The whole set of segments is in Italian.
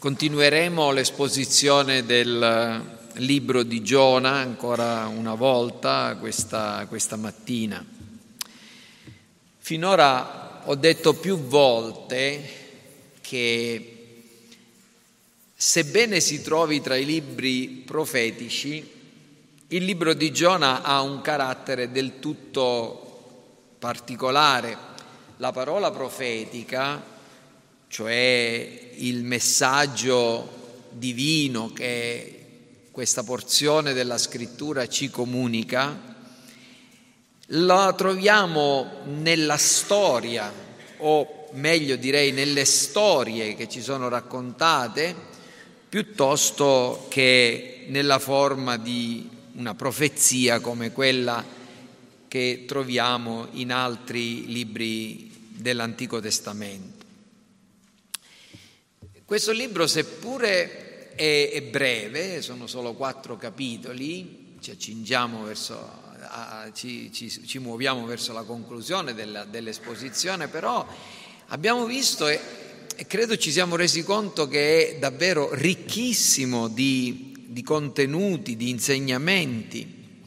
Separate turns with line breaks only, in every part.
Continueremo l'esposizione del libro di Giona ancora una volta questa, questa mattina. Finora ho detto più volte che sebbene si trovi tra i libri profetici, il libro di Giona ha un carattere del tutto particolare. La parola profetica cioè il messaggio divino che questa porzione della scrittura ci comunica, la troviamo nella storia, o meglio direi nelle storie che ci sono raccontate, piuttosto che nella forma di una profezia come quella che troviamo in altri libri dell'Antico Testamento. Questo libro, seppure è, breve, sono solo quattro capitoli, ci accingiamo verso, a, ci, ci, ci, muoviamo verso la conclusione della, dell'esposizione, però abbiamo visto e, e, credo ci siamo resi conto che è davvero ricchissimo di, di contenuti, di insegnamenti.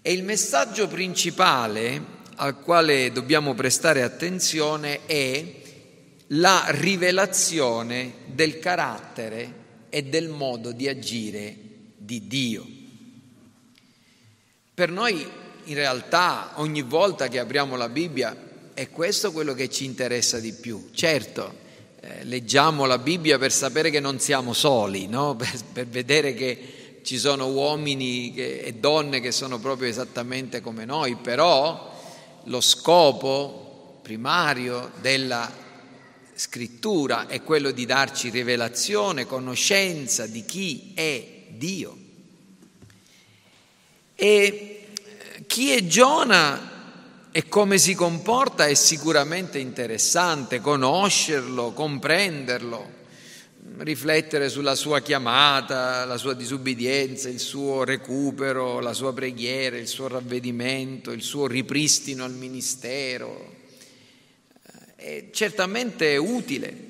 E il messaggio principale al quale dobbiamo prestare attenzione è la rivelazione del carattere e del modo di agire di Dio. Per noi in realtà ogni volta che apriamo la Bibbia è questo quello che ci interessa di più. Certo, eh, leggiamo la Bibbia per sapere che non siamo soli, no? per, per, vedere che ci sono uomini che, e donne che sono proprio esattamente come noi, però lo scopo primario della scrittura è quello di darci rivelazione, conoscenza di chi è Dio. E chi è Giona e come si comporta è sicuramente interessante conoscerlo, comprenderlo, riflettere sulla sua chiamata, la sua disubbidienza, il suo recupero, la sua preghiera, il suo ravvedimento, il suo ripristino al ministero, è certamente utile.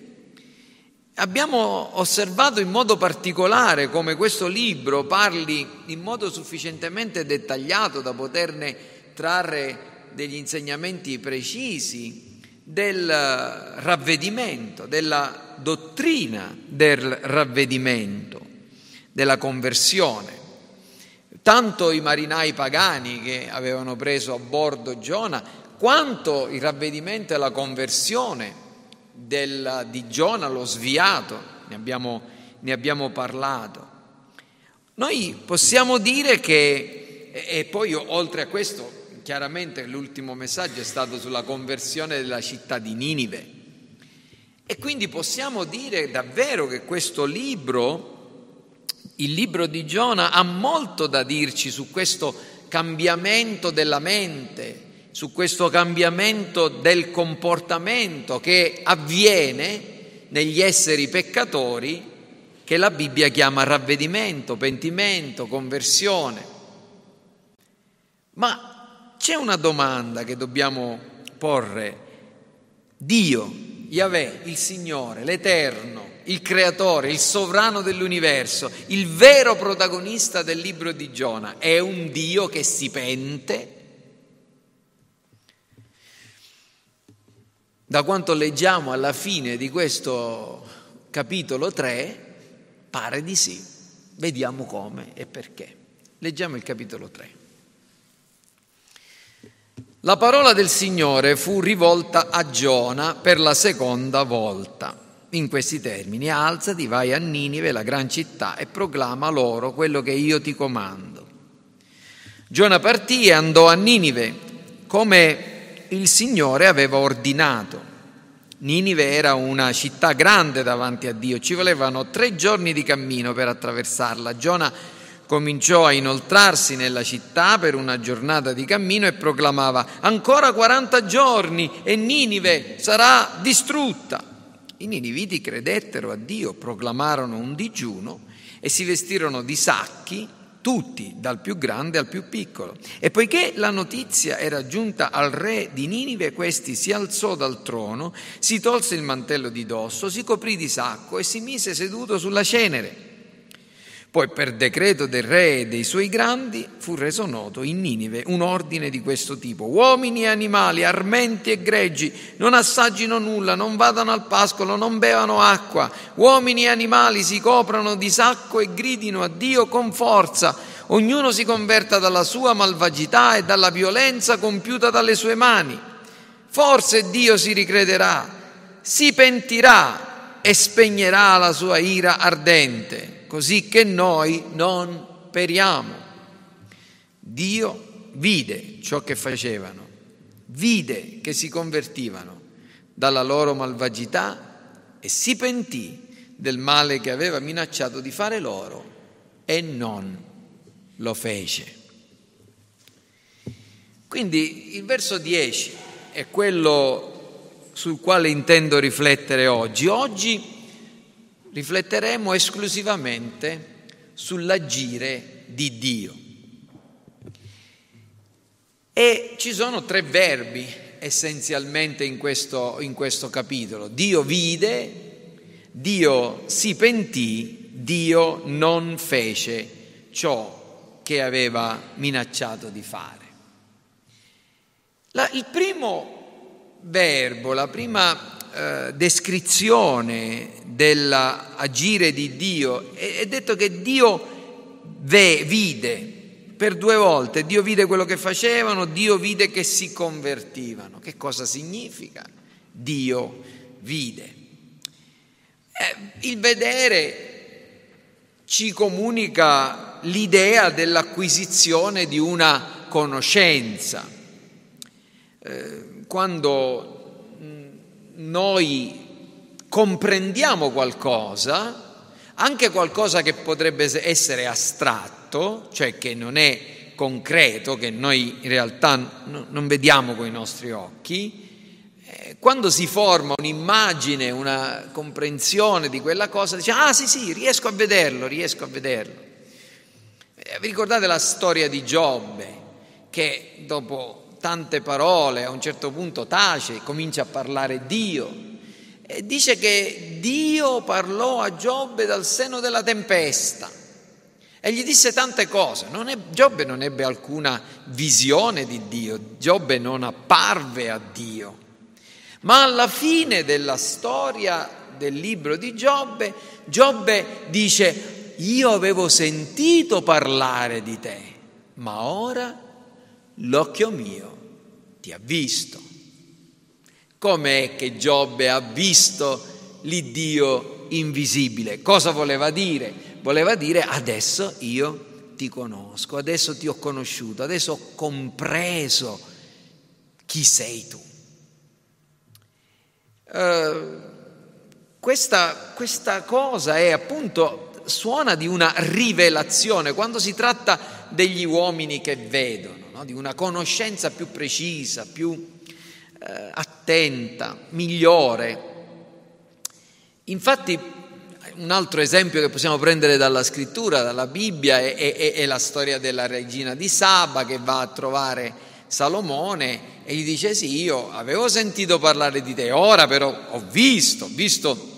Abbiamo osservato in modo particolare come questo libro parli in modo sufficientemente dettagliato da poterne trarre degli insegnamenti precisi del ravvedimento, della dottrina del ravvedimento, della conversione. Tanto i marinai pagani che avevano preso a bordo Giona quanto il ravvedimento e la conversione del, di Giona, lo sviato, ne abbiamo, ne abbiamo parlato. Noi possiamo dire che, e poi oltre a questo, chiaramente l'ultimo messaggio è stato sulla conversione della città di Ninive. E quindi possiamo dire davvero che questo libro, il libro di Giona, ha molto da dirci su questo cambiamento della mente, su questo cambiamento del comportamento che avviene negli esseri peccatori che la Bibbia chiama ravvedimento, pentimento, conversione. Ma c'è una domanda che dobbiamo porre. Dio, Yahweh, il Signore, l'Eterno, il Creatore, il Sovrano dell'universo, il vero protagonista del libro di Giona, è un Dio che si pente? Da quanto leggiamo alla fine di questo capitolo 3, pare di sì. Vediamo come e perché. Leggiamo il capitolo 3. La parola del Signore fu rivolta a Giona per la seconda volta. In questi termini, alzati, vai a Ninive, la gran città, e proclama loro quello che io ti comando. Giona partì e andò a Ninive, come il Signore aveva ordinato. Ninive era una città grande davanti a Dio, ci volevano tre giorni di cammino per attraversarla. Giona cominciò a inoltrarsi nella città per una giornata di cammino e proclamava ancora 40 giorni e Ninive sarà distrutta. I niniviti credettero a Dio, proclamarono un digiuno e si vestirono di sacchi tutti, dal più grande al più piccolo. E poiché la notizia era giunta al re di Ninive, questi si alzò dal trono, si tolse il mantello di dosso, si coprì di sacco e si mise seduto sulla cenere. Poi per decreto del re e dei suoi grandi fu reso noto in Ninive un ordine di questo tipo. Uomini e animali, armenti e greggi, non assaggino nulla, non vadano al pascolo, non bevano acqua. Uomini e animali si coprano di sacco e gridino a Dio con forza. Ognuno si converta dalla sua malvagità e dalla violenza compiuta dalle sue mani. Forse Dio si ricrederà, si pentirà e spegnerà la sua ira ardente così che noi non periamo. Dio vide ciò che facevano, vide che si convertivano dalla loro malvagità e si pentì del male che aveva minacciato di fare loro e non lo fece. Quindi il verso 10 è quello sul quale intendo riflettere oggi. Oggi rifletteremo esclusivamente sull'agire di Dio. E ci sono tre verbi essenzialmente in questo, in questo capitolo. Dio vide, Dio si pentì, Dio non fece ciò che aveva minacciato di fare. La, il primo verbo, la prima eh, descrizione dell'agire di Dio, è, è detto che Dio ve, vide per due volte, Dio vide quello che facevano, Dio vide che si convertivano. Che cosa significa? Dio vide. Eh, il vedere ci comunica l'idea dell'acquisizione di una conoscenza. Eh, quando noi comprendiamo qualcosa, anche qualcosa che potrebbe essere astratto, cioè che non è concreto, che noi in realtà non vediamo con i nostri occhi, eh, quando si forma un'immagine, una comprensione di quella cosa, dice, ah sì sì, riesco a vederlo, riesco a vederlo. Eh, vi ricordate la storia di Giobbe, che dopo tante parole, a un certo punto tace, comincia a parlare Dio. E dice che Dio parlò a Giobbe dal seno della tempesta e gli disse tante cose. Non è, Giobbe non ebbe alcuna visione di Dio, Giobbe non apparve a Dio. Ma alla fine della storia del libro di Giobbe, Giobbe dice, io avevo sentito parlare di te, ma ora l'occhio mio ti ha visto. Com'è che Giobbe ha visto l'Iddio invisibile? Cosa voleva dire? Voleva dire adesso io ti conosco, adesso ti ho conosciuto, adesso ho compreso chi sei tu. Uh, questa, questa cosa è appunto, suona di una rivelazione quando si tratta degli uomini che vedono no? di una conoscenza più precisa, più eh, attenta, migliore. Infatti un altro esempio che possiamo prendere dalla scrittura, dalla Bibbia, è, è, è, la storia della regina di Saba che va a trovare Salomone e gli dice sì, io avevo sentito parlare di te, ora però ho visto, ho visto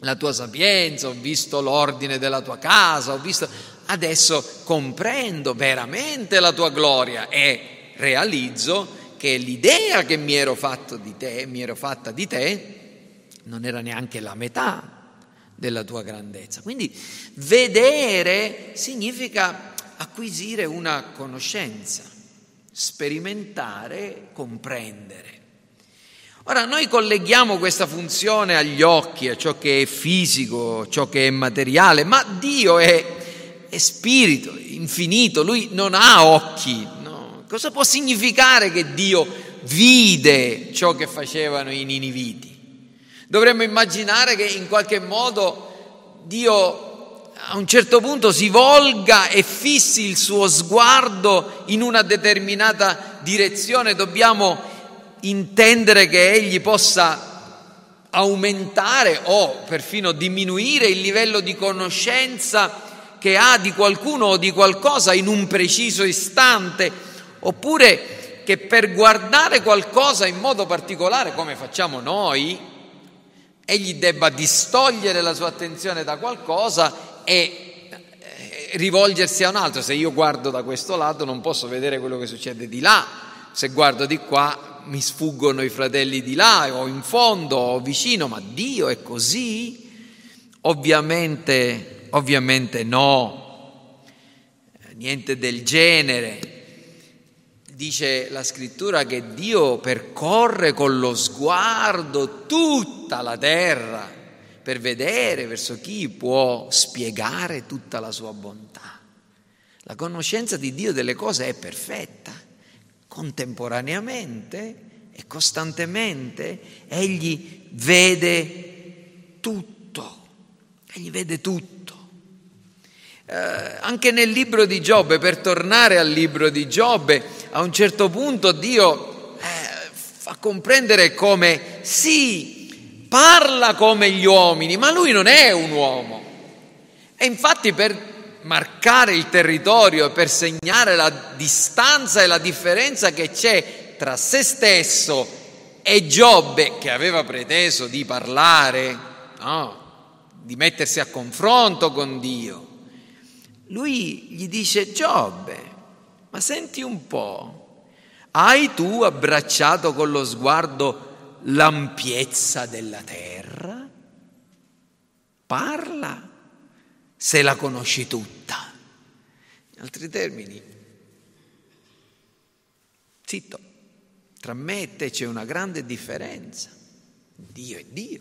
la tua sapienza, ho visto l'ordine della tua casa, ho visto adesso comprendo veramente la tua gloria e realizzo che l'idea che mi ero, fatto di te, mi ero fatta di te non era neanche la metà della tua grandezza. Quindi vedere significa acquisire una conoscenza, sperimentare, comprendere. Ora noi colleghiamo questa funzione agli occhi, a ciò che è fisico, ciò che è materiale, ma Dio è è spirito, infinito, lui non ha occhi. No? Cosa può significare che Dio vide ciò che facevano i niniviti? Dovremmo immaginare che in qualche modo Dio a un certo punto si volga e fissi il suo sguardo in una determinata direzione. Dobbiamo intendere che Egli possa aumentare o perfino diminuire il livello di conoscenza che ha di qualcuno o di qualcosa in un preciso istante, oppure che per guardare qualcosa in modo particolare, come facciamo noi, egli debba distogliere la sua attenzione da qualcosa e eh, rivolgersi a un altro. Se io guardo da questo lato non posso vedere quello che succede di là, se guardo di qua mi sfuggono i fratelli di là o in fondo o vicino, ma Dio è così? Ovviamente, ovviamente no, niente del genere. Dice la scrittura che Dio percorre con lo sguardo tutta la terra per vedere verso chi può spiegare tutta la sua bontà. La conoscenza di Dio delle cose è perfetta. Contemporaneamente e costantemente egli vede tutto, egli vede tutto. Eh, anche nel libro di Giobbe, per tornare al libro di Giobbe, a un certo punto Dio eh, fa comprendere come sì, parla come gli uomini, ma lui non è un uomo. E infatti per marcare il territorio, per segnare la distanza e la differenza che c'è tra se stesso e Giobbe, che aveva preteso di parlare, no, di mettersi a confronto con Dio, lui gli dice Giobbe, ma senti un po', hai tu abbracciato con lo sguardo l'ampiezza della terra? Parla se la conosci tutta. In altri termini, zitto, tra me e te c'è una grande differenza. Dio è Dio,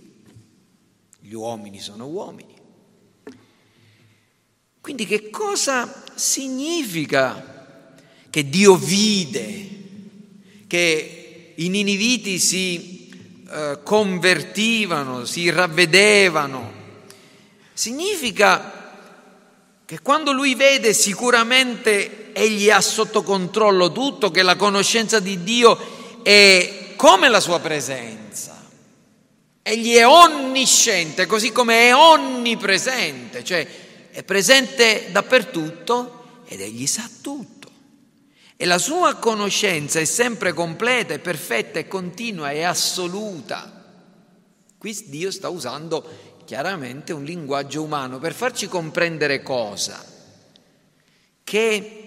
gli uomini sono uomini. Quindi che cosa significa che Dio vide, che i niniviti si eh, convertivano, si ravvedevano? Significa che quando lui vede sicuramente egli ha sotto controllo tutto, che la conoscenza di Dio è come la sua presenza. Egli è onnisciente, così come è onnipresente, cioè è presente dappertutto ed egli sa tutto. E la sua conoscenza è sempre completa, è perfetta, è continua, è assoluta. Qui Dio sta usando chiaramente un linguaggio umano per farci comprendere cosa? Che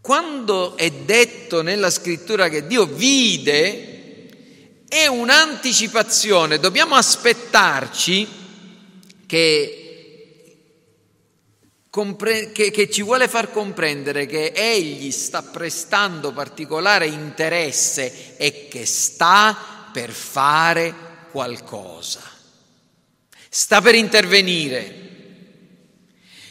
quando è detto nella scrittura che Dio vide, è un'anticipazione, dobbiamo aspettarci che, compre- che, che ci vuole far comprendere che Egli sta prestando particolare interesse e che sta per fare qualcosa sta per intervenire.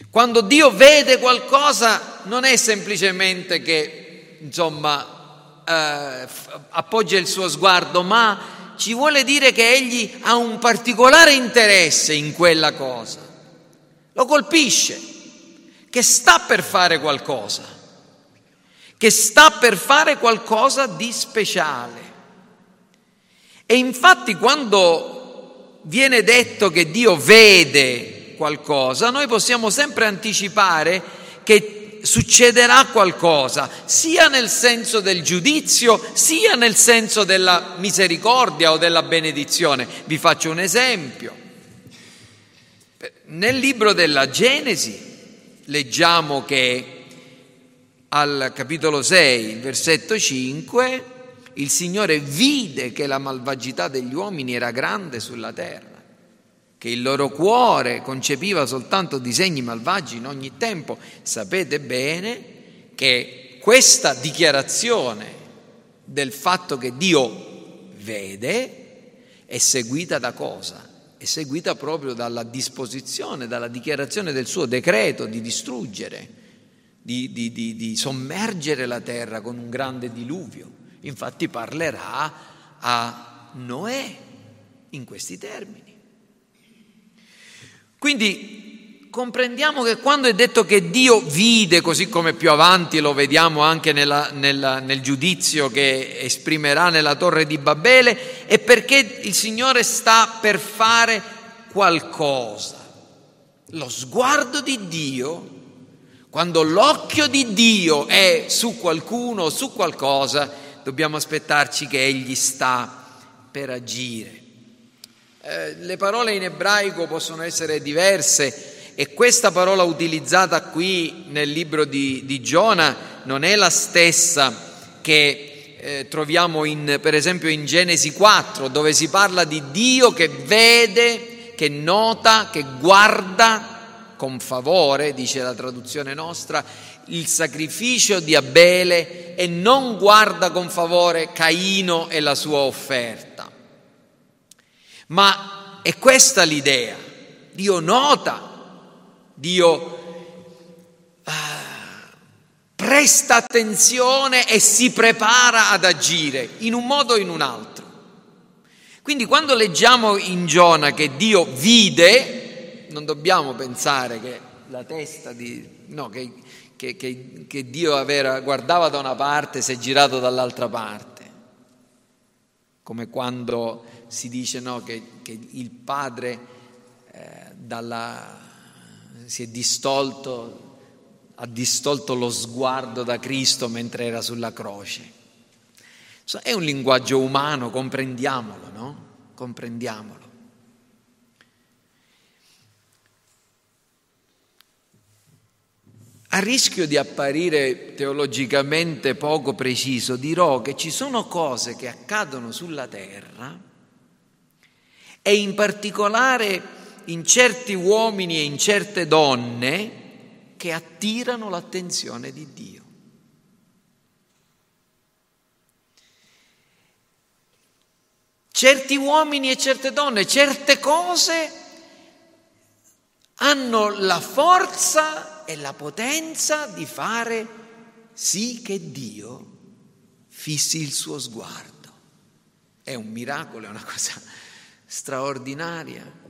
Quando Dio vede qualcosa non è semplicemente che, insomma, eh, appoggia il suo sguardo, ma ci vuole dire che Egli ha un particolare interesse in quella cosa. Lo colpisce, che sta per fare qualcosa, che sta per fare qualcosa di speciale. E infatti quando viene detto che Dio vede qualcosa, noi possiamo sempre anticipare che succederà qualcosa, sia nel senso del giudizio, sia nel senso della misericordia o della benedizione. Vi faccio un esempio. Nel libro della Genesi leggiamo che al capitolo 6, versetto 5, il Signore vide che la malvagità degli uomini era grande sulla terra, che il loro cuore concepiva soltanto disegni malvagi in ogni tempo. Sapete bene che questa dichiarazione del fatto che Dio vede è seguita da cosa? È seguita proprio dalla disposizione, dalla dichiarazione del suo decreto di distruggere, di, di, di, di sommergere la terra con un grande diluvio. Infatti parlerà a Noè in questi termini. Quindi comprendiamo che quando è detto che Dio vide, così come più avanti lo vediamo anche nella, nella, nel giudizio che esprimerà nella torre di Babele, è perché il Signore sta per fare qualcosa. lo sguardo di Dio, quando l'occhio di Dio è su qualcuno o su qualcosa, dobbiamo aspettarci che Egli sta per agire. Eh, le parole in ebraico possono essere diverse e questa parola utilizzata qui nel libro di, di Giona non è la stessa che eh, troviamo in, per esempio in Genesi 4, dove si parla di Dio che vede che nota, che guarda con favore, dice la traduzione nostra, il sacrificio di Abele e non guarda con favore Caino e la sua offerta. Ma è questa l'idea. Dio nota, Dio ah, presta attenzione e si prepara ad agire in un modo o in un altro. Quindi quando leggiamo in Giona che Dio vide, non dobbiamo pensare che la testa di... no, che, che, che, che Dio aveva, guardava da una parte e si è girato dall'altra parte, come quando si dice no, che, il Padre eh, dalla, si è distolto, ha distolto lo sguardo da Cristo mentre era sulla croce. È un linguaggio umano, comprendiamolo, no? Comprendiamolo. A rischio di apparire teologicamente poco preciso, dirò che ci sono cose che accadono sulla terra e in particolare in certi uomini e in certe donne che attirano l'attenzione di Dio. certi uomini e certe donne, certe cose hanno la forza e la potenza di fare sì che Dio fissi il suo sguardo. È un miracolo, è una cosa straordinaria.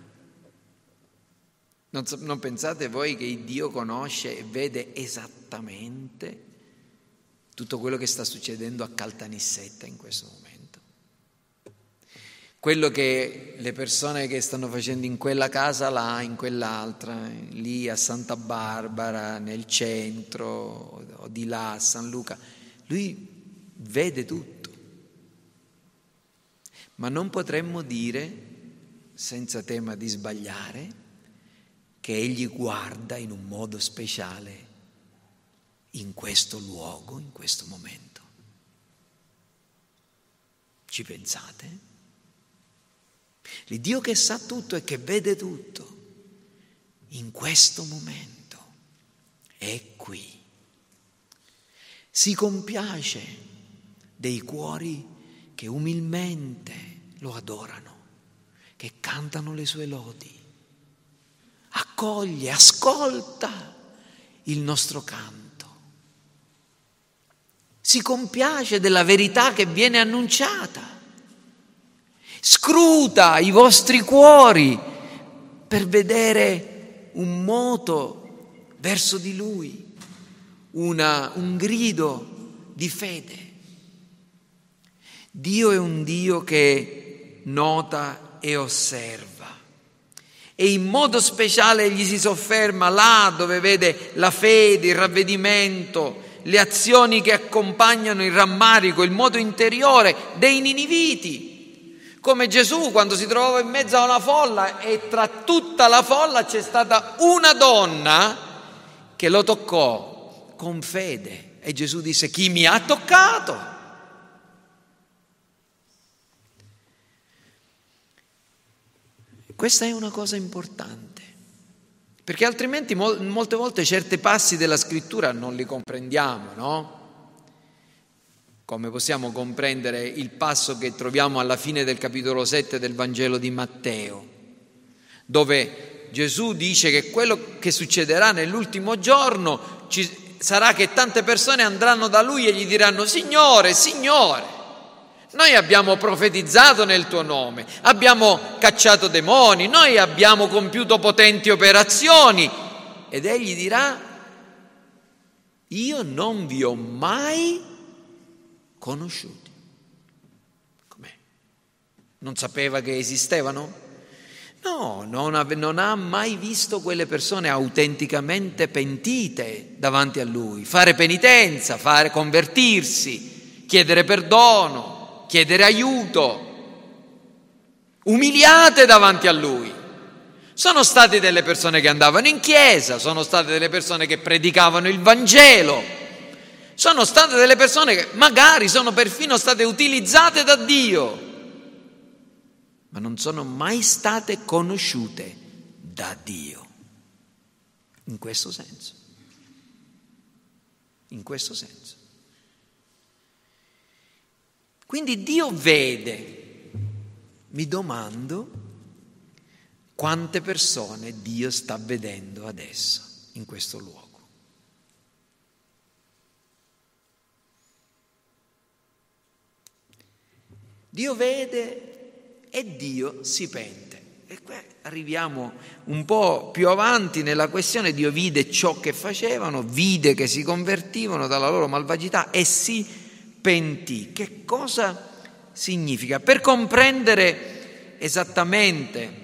Non, non pensate voi che Dio conosce e vede esattamente tutto quello che sta succedendo a Caltanissetta in questo momento? quello che le persone che stanno facendo in quella casa là, in quell'altra, lì a Santa Barbara, nel centro, o di là a San Luca, lui vede tutto. Ma non potremmo dire, senza tema di sbagliare, che egli guarda in un modo speciale in questo luogo, in questo momento. Ci pensate? L'Iddio che sa tutto e che vede tutto, in questo momento è qui. Si compiace dei cuori che umilmente lo adorano, che cantano le sue lodi. Accoglie, ascolta il nostro canto. Si compiace della verità che viene annunciata Scruta i vostri cuori per vedere un moto verso di Lui, una, un grido di fede. Dio è un Dio che nota e osserva e in modo speciale gli si sofferma là dove vede la fede, il ravvedimento, le azioni che accompagnano il rammarico, il modo interiore dei niniviti come Gesù quando si trovava in mezzo a una folla e tra tutta la folla c'è stata una donna che lo toccò con fede e Gesù disse chi mi ha toccato? Questa è una cosa importante, perché altrimenti molte volte certi passi della scrittura non li comprendiamo, no? come possiamo comprendere il passo che troviamo alla fine del capitolo 7 del Vangelo di Matteo, dove Gesù dice che quello che succederà nell'ultimo giorno ci, sarà che tante persone andranno da lui e gli diranno Signore, Signore, noi abbiamo profetizzato nel tuo nome, abbiamo cacciato demoni, noi abbiamo compiuto potenti operazioni ed egli dirà io non vi ho mai conosciuti. Com'è? Non sapeva che esistevano? No, non ha, non ha, mai visto quelle persone autenticamente pentite davanti a lui, fare penitenza, fare convertirsi, chiedere perdono, chiedere aiuto, umiliate davanti a lui. Sono state delle persone che andavano in chiesa, sono state delle persone che predicavano il Vangelo, sono state delle persone che magari sono perfino state utilizzate da Dio ma non sono mai state conosciute da Dio. In questo senso. In questo senso. Quindi Dio vede. Mi domando quante persone Dio sta vedendo adesso in questo luogo. Dio vede e Dio si pente. E qui arriviamo un po' più avanti nella questione, Dio vide ciò che facevano, vide che si convertivano dalla loro malvagità e si pentì. Che cosa significa? Per comprendere esattamente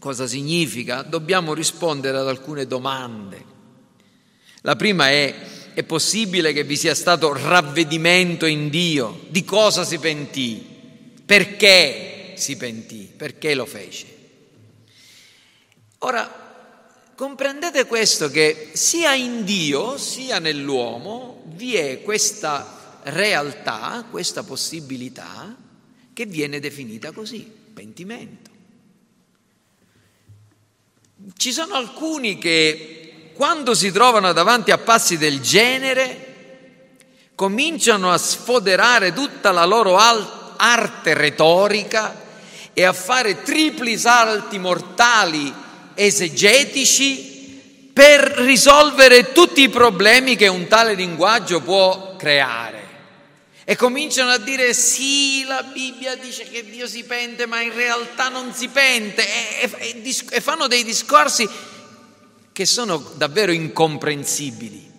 cosa significa, dobbiamo rispondere ad alcune domande. La prima è, è possibile che vi sia stato ravvedimento in Dio? Di cosa si pentì? Perché? si pentì, perché lo fece. Ora, comprendete questo che sia in Dio sia nell'uomo vi è questa realtà, questa possibilità che viene definita così, pentimento. Ci sono alcuni che quando si trovano davanti a passi del genere cominciano a sfoderare tutta la loro arte retorica e a fare tripli salti mortali esegetici per risolvere tutti i problemi che un tale linguaggio può creare. E cominciano a dire sì, la Bibbia dice che Dio si pente, ma in realtà non si pente. E, e, e fanno dei discorsi che sono davvero incomprensibili.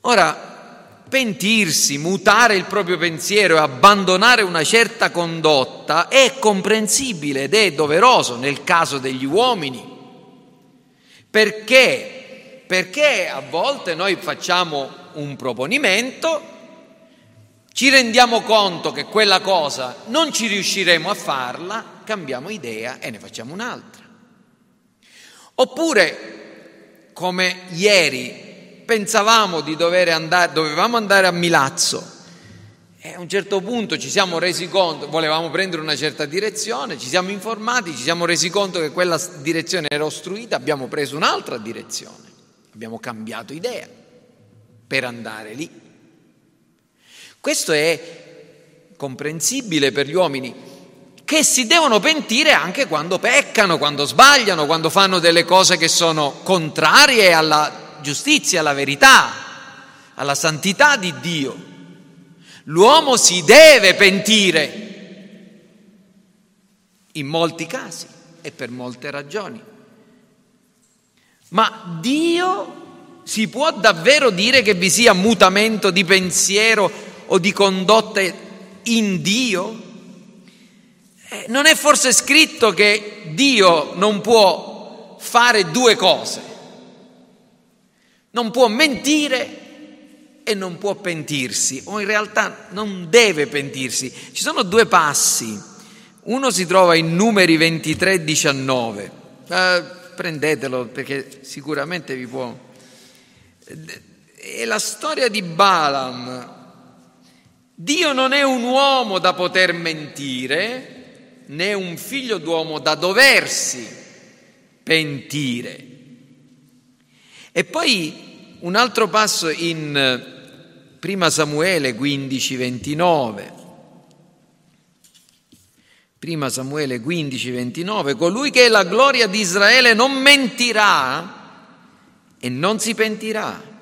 Ora, pentirsi, mutare il proprio pensiero e abbandonare una certa condotta è comprensibile ed è doveroso nel caso degli uomini. Perché? Perché a volte noi facciamo un proponimento, ci rendiamo conto che quella cosa non ci riusciremo a farla, cambiamo idea e ne facciamo un'altra. Oppure, come ieri pensavamo di dover andare, dovevamo andare a Milazzo e a un certo punto ci siamo resi conto, volevamo prendere una certa direzione, ci siamo informati, ci siamo resi conto che quella direzione era ostruita, abbiamo preso un'altra direzione, abbiamo cambiato idea per andare lì. Questo è comprensibile per gli uomini che si devono pentire anche quando peccano, quando sbagliano, quando fanno delle cose che sono contrarie alla giustizia, alla verità, alla santità di Dio. L'uomo si deve pentire in molti casi e per molte ragioni. Ma Dio si può davvero dire che vi sia mutamento di pensiero o di condotte in Dio? Eh, non è forse scritto che Dio non può fare due cose? non può mentire e non può pentirsi, o in realtà non deve pentirsi. Ci sono due passi. Uno si trova in numeri 23 19. Eh, prendetelo perché sicuramente vi può. È la storia di Balaam. Dio non è un uomo da poter mentire, né un figlio d'uomo da doversi pentire. E poi un altro passo in 1 Samuele 15, 29. 1 Samuele 15, 29. Colui che è la gloria di Israele non mentirà e non si pentirà.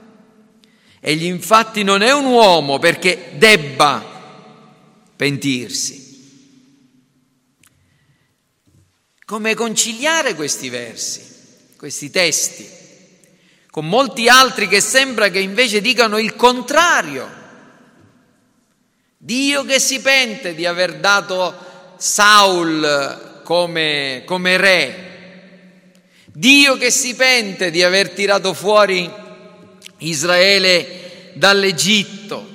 Egli infatti non è un uomo perché debba pentirsi. Come conciliare questi versi, questi testi? con molti altri che sembra che invece dicano il contrario. Dio che si pente di aver dato Saul come, come re, Dio che si pente di aver tirato fuori Israele dall'Egitto,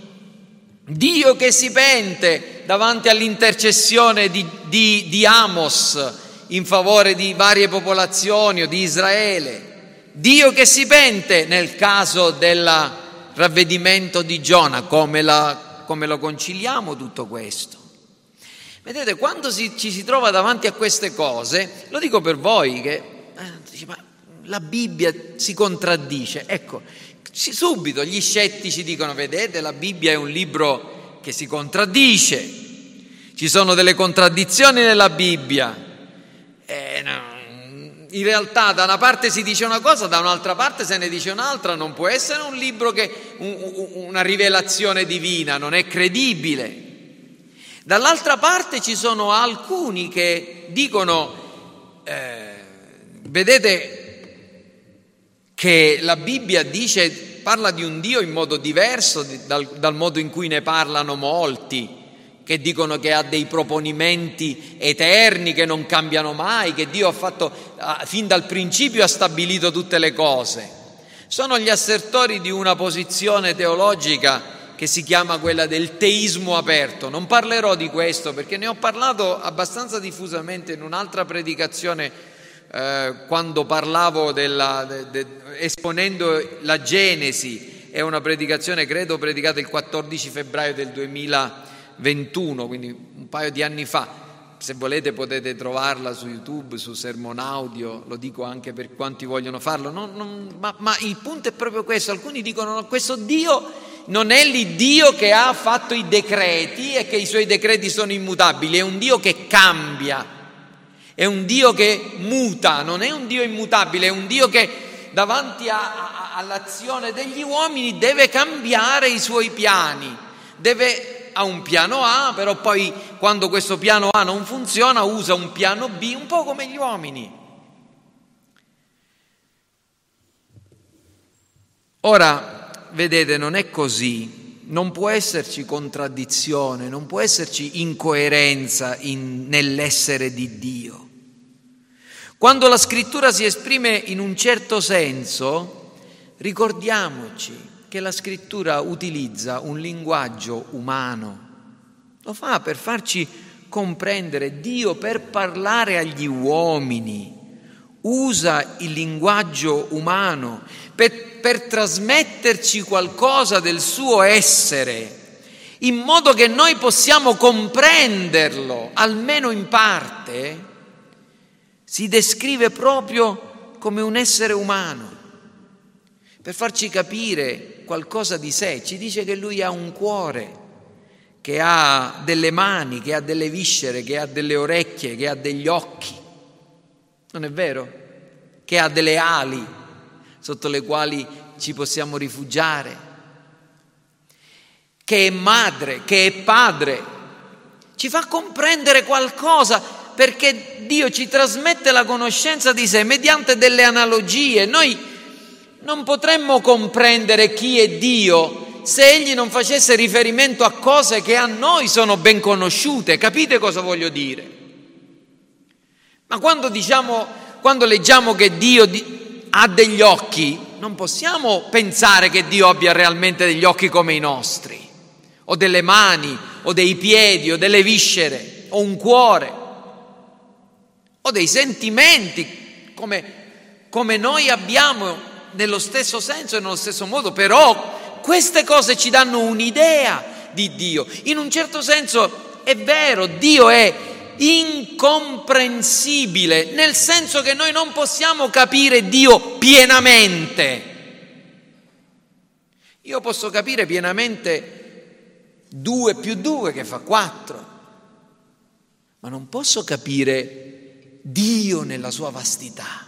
Dio che si pente davanti all'intercessione di, di, di Amos in favore di varie popolazioni o di Israele, Dio che si pente nel caso del ravvedimento di Giona, come, la, come lo conciliamo tutto questo? Vedete, quando si, ci si trova davanti a queste cose, lo dico per voi che dice, ma la Bibbia si contraddice. Ecco, subito gli scettici dicono, vedete, la Bibbia è un libro che si contraddice, ci sono delle contraddizioni nella Bibbia. Eh, no, in realtà da una parte si dice una cosa, da un'altra parte se ne dice un'altra, non può essere un libro che un, una rivelazione divina, non è credibile. Dall'altra parte ci sono alcuni che dicono eh, Vedete che la Bibbia dice, parla di un Dio in modo diverso dal, dal modo in cui ne parlano molti, che dicono che ha dei proponimenti eterni che non cambiano mai, che Dio ha fatto fin dal principio ha stabilito tutte le cose. Sono gli assertori di una posizione teologica che si chiama quella del teismo aperto. Non parlerò di questo perché ne ho parlato abbastanza diffusamente in un'altra predicazione eh, quando parlavo della, de, de, esponendo la Genesi, è una predicazione credo predicata il 14 febbraio del 2021, quindi un paio di anni fa. Se volete potete trovarla su YouTube, su Sermon Audio, lo dico anche per quanti vogliono farlo, non, non, ma, ma, il punto è proprio questo, alcuni dicono no, questo Dio non è l'Iddio che ha fatto i decreti e che i suoi decreti sono immutabili, è un Dio che cambia, è un Dio che muta, non è un Dio immutabile, è un Dio che davanti a, a, all'azione degli uomini deve cambiare i suoi piani, deve, ha un piano A, però poi quando questo piano A non funziona usa un piano B, un po' come gli uomini. Ora, vedete, non è così, non può esserci contraddizione, non può esserci incoerenza in, nell'essere di Dio. Quando la scrittura si esprime in un certo senso, ricordiamoci che la scrittura utilizza un linguaggio umano. Lo fa per farci comprendere Dio per parlare agli uomini. Usa il linguaggio umano per, per trasmetterci qualcosa del suo essere, in modo che noi possiamo comprenderlo, almeno in parte, si descrive proprio come un essere umano, per farci capire qualcosa di sé, ci dice che lui ha un cuore, che ha delle mani, che ha delle viscere, che ha delle orecchie, che ha degli occhi, non è vero? Che ha delle ali sotto le quali ci possiamo rifugiare, che è madre, che è padre, ci fa comprendere qualcosa perché Dio ci trasmette la conoscenza di sé mediante delle analogie. Noi non potremmo comprendere chi è Dio se Egli non facesse riferimento a cose che a noi sono ben conosciute. Capite cosa voglio dire? Ma quando diciamo, quando leggiamo che Dio ha degli occhi, non possiamo pensare che Dio abbia realmente degli occhi come i nostri, o delle mani, o dei piedi, o delle viscere, o un cuore o dei sentimenti come, come noi abbiamo nello stesso senso e nello stesso modo, però queste cose ci danno un'idea di Dio. In un certo senso è vero, Dio è incomprensibile, nel senso che noi non possiamo capire Dio pienamente. Io posso capire pienamente due più due che fa quattro, ma non posso capire Dio nella sua vastità.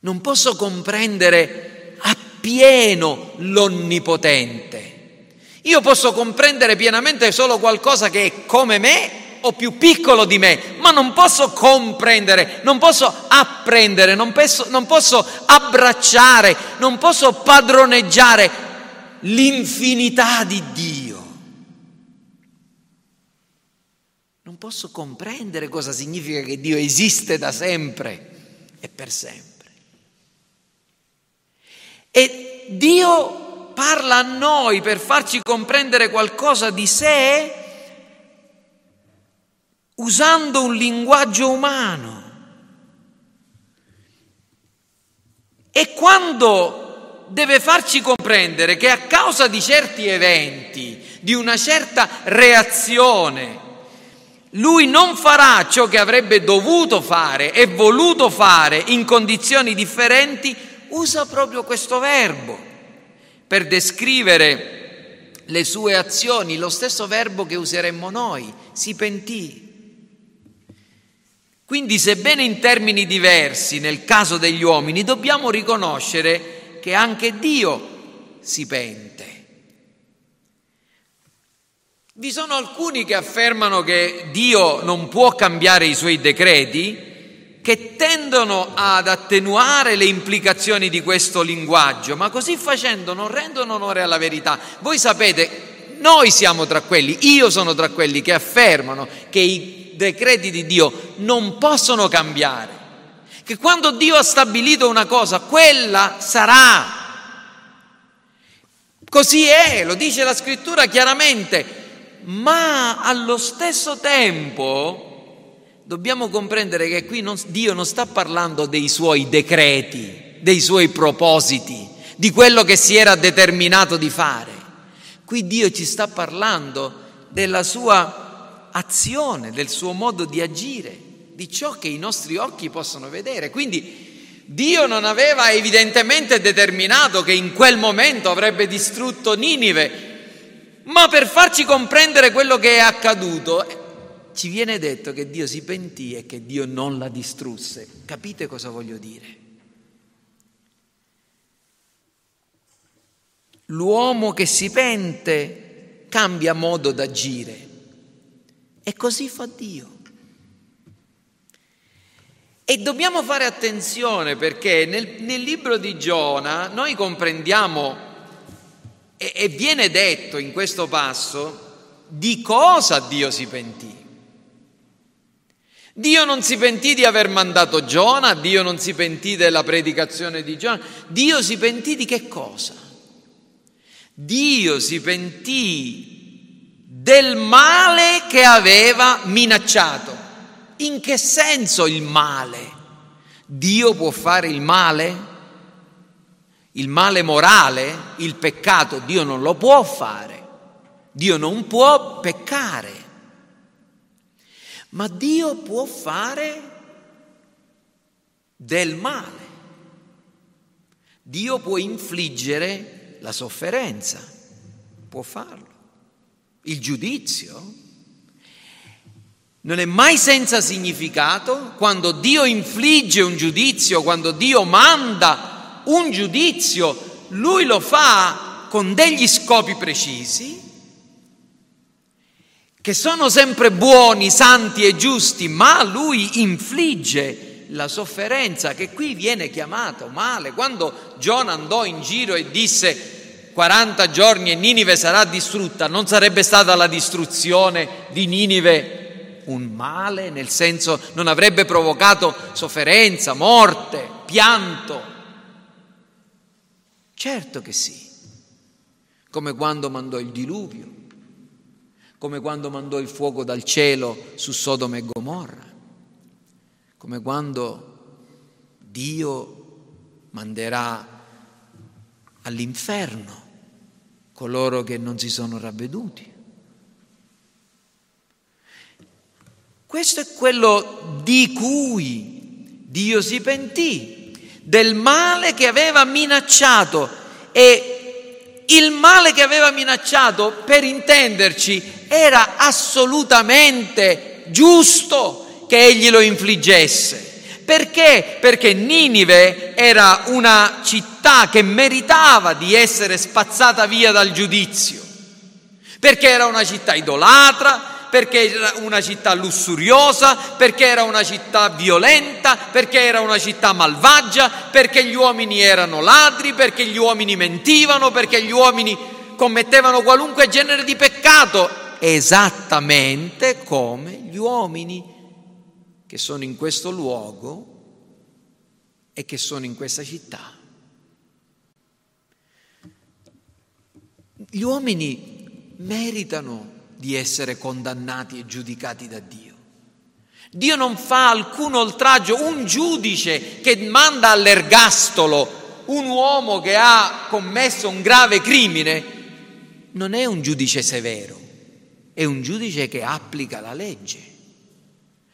Non posso comprendere appieno l'Onnipotente. Io posso comprendere pienamente solo qualcosa che è come me o più piccolo di me, ma non posso comprendere, non posso apprendere, non posso, non posso abbracciare, non posso padroneggiare l'infinità di Dio. Posso comprendere cosa significa che Dio esiste da sempre e per sempre. E Dio parla a noi per farci comprendere qualcosa di sé usando un linguaggio umano. E quando deve farci comprendere che a causa di certi eventi, di una certa reazione, lui non farà ciò che avrebbe dovuto fare e voluto fare in condizioni differenti, usa proprio questo verbo per descrivere le sue azioni, lo stesso verbo che useremmo noi, si pentì. Quindi, sebbene in termini diversi nel caso degli uomini, dobbiamo riconoscere che anche Dio si pente. Vi sono alcuni che affermano che Dio non può cambiare i suoi decreti, che tendono ad attenuare le implicazioni di questo linguaggio, ma così facendo non rendono onore alla verità. Voi sapete, noi siamo tra quelli, io sono tra quelli che affermano che i decreti di Dio non possono cambiare, che quando Dio ha stabilito una cosa, quella sarà. Così è, lo dice la scrittura chiaramente, ma allo stesso tempo dobbiamo comprendere che qui non, Dio non sta parlando dei suoi decreti, dei suoi propositi, di quello che si era determinato di fare. Qui Dio ci sta parlando della sua azione, del suo modo di agire, di ciò che i nostri occhi possono vedere. Quindi Dio non aveva evidentemente determinato che in quel momento avrebbe distrutto Ninive, ma per farci comprendere quello che è accaduto, ci viene detto che Dio si pentì e che Dio non la distrusse. Capite cosa voglio dire? L'uomo che si pente cambia modo d'agire. E così fa Dio. E dobbiamo fare attenzione perché nel, nel libro di Giona noi comprendiamo e, e viene detto in questo passo di cosa Dio si pentì. Dio non si pentì di aver mandato Giona, Dio non si pentì della predicazione di Giona, Dio si pentì di che cosa? Dio si pentì del male che aveva minacciato. In che senso il male? Dio può fare il male? Il male morale, il peccato, Dio non lo può fare. Dio non può peccare. Ma Dio può fare del male. Dio può infliggere la sofferenza. Può farlo. Il giudizio non è mai senza significato quando Dio infligge un giudizio, quando Dio manda un giudizio, lui lo fa con degli scopi precisi che sono sempre buoni, santi e giusti, ma lui infligge la sofferenza che qui viene chiamata male. Quando Giona andò in giro e disse 40 giorni e Ninive sarà distrutta, non sarebbe stata la distruzione di Ninive un male, nel senso non avrebbe provocato sofferenza, morte, pianto? Certo che sì, come quando mandò il diluvio, come quando mandò il fuoco dal cielo su Sodoma e Gomorra, come quando Dio manderà all'inferno coloro che non si sono ravveduti. Questo è quello di cui Dio si pentì, del male che aveva minacciato e il male che aveva minacciato, per intenderci, era assolutamente giusto che egli lo infliggesse. Perché? Perché Ninive era una città che meritava di essere spazzata via dal giudizio, perché era una città idolatra, perché era una città lussuriosa, perché era una città violenta, perché era una città malvagia, perché gli uomini erano ladri, perché gli uomini mentivano, perché gli uomini commettevano qualunque genere di peccato esattamente come gli uomini che sono in questo luogo e che sono in questa città. Gli uomini meritano di essere condannati e giudicati da Dio. Dio non fa alcun oltraggio, un giudice che manda all'ergastolo un uomo che ha commesso un grave crimine non è un giudice severo, è un giudice che applica la legge.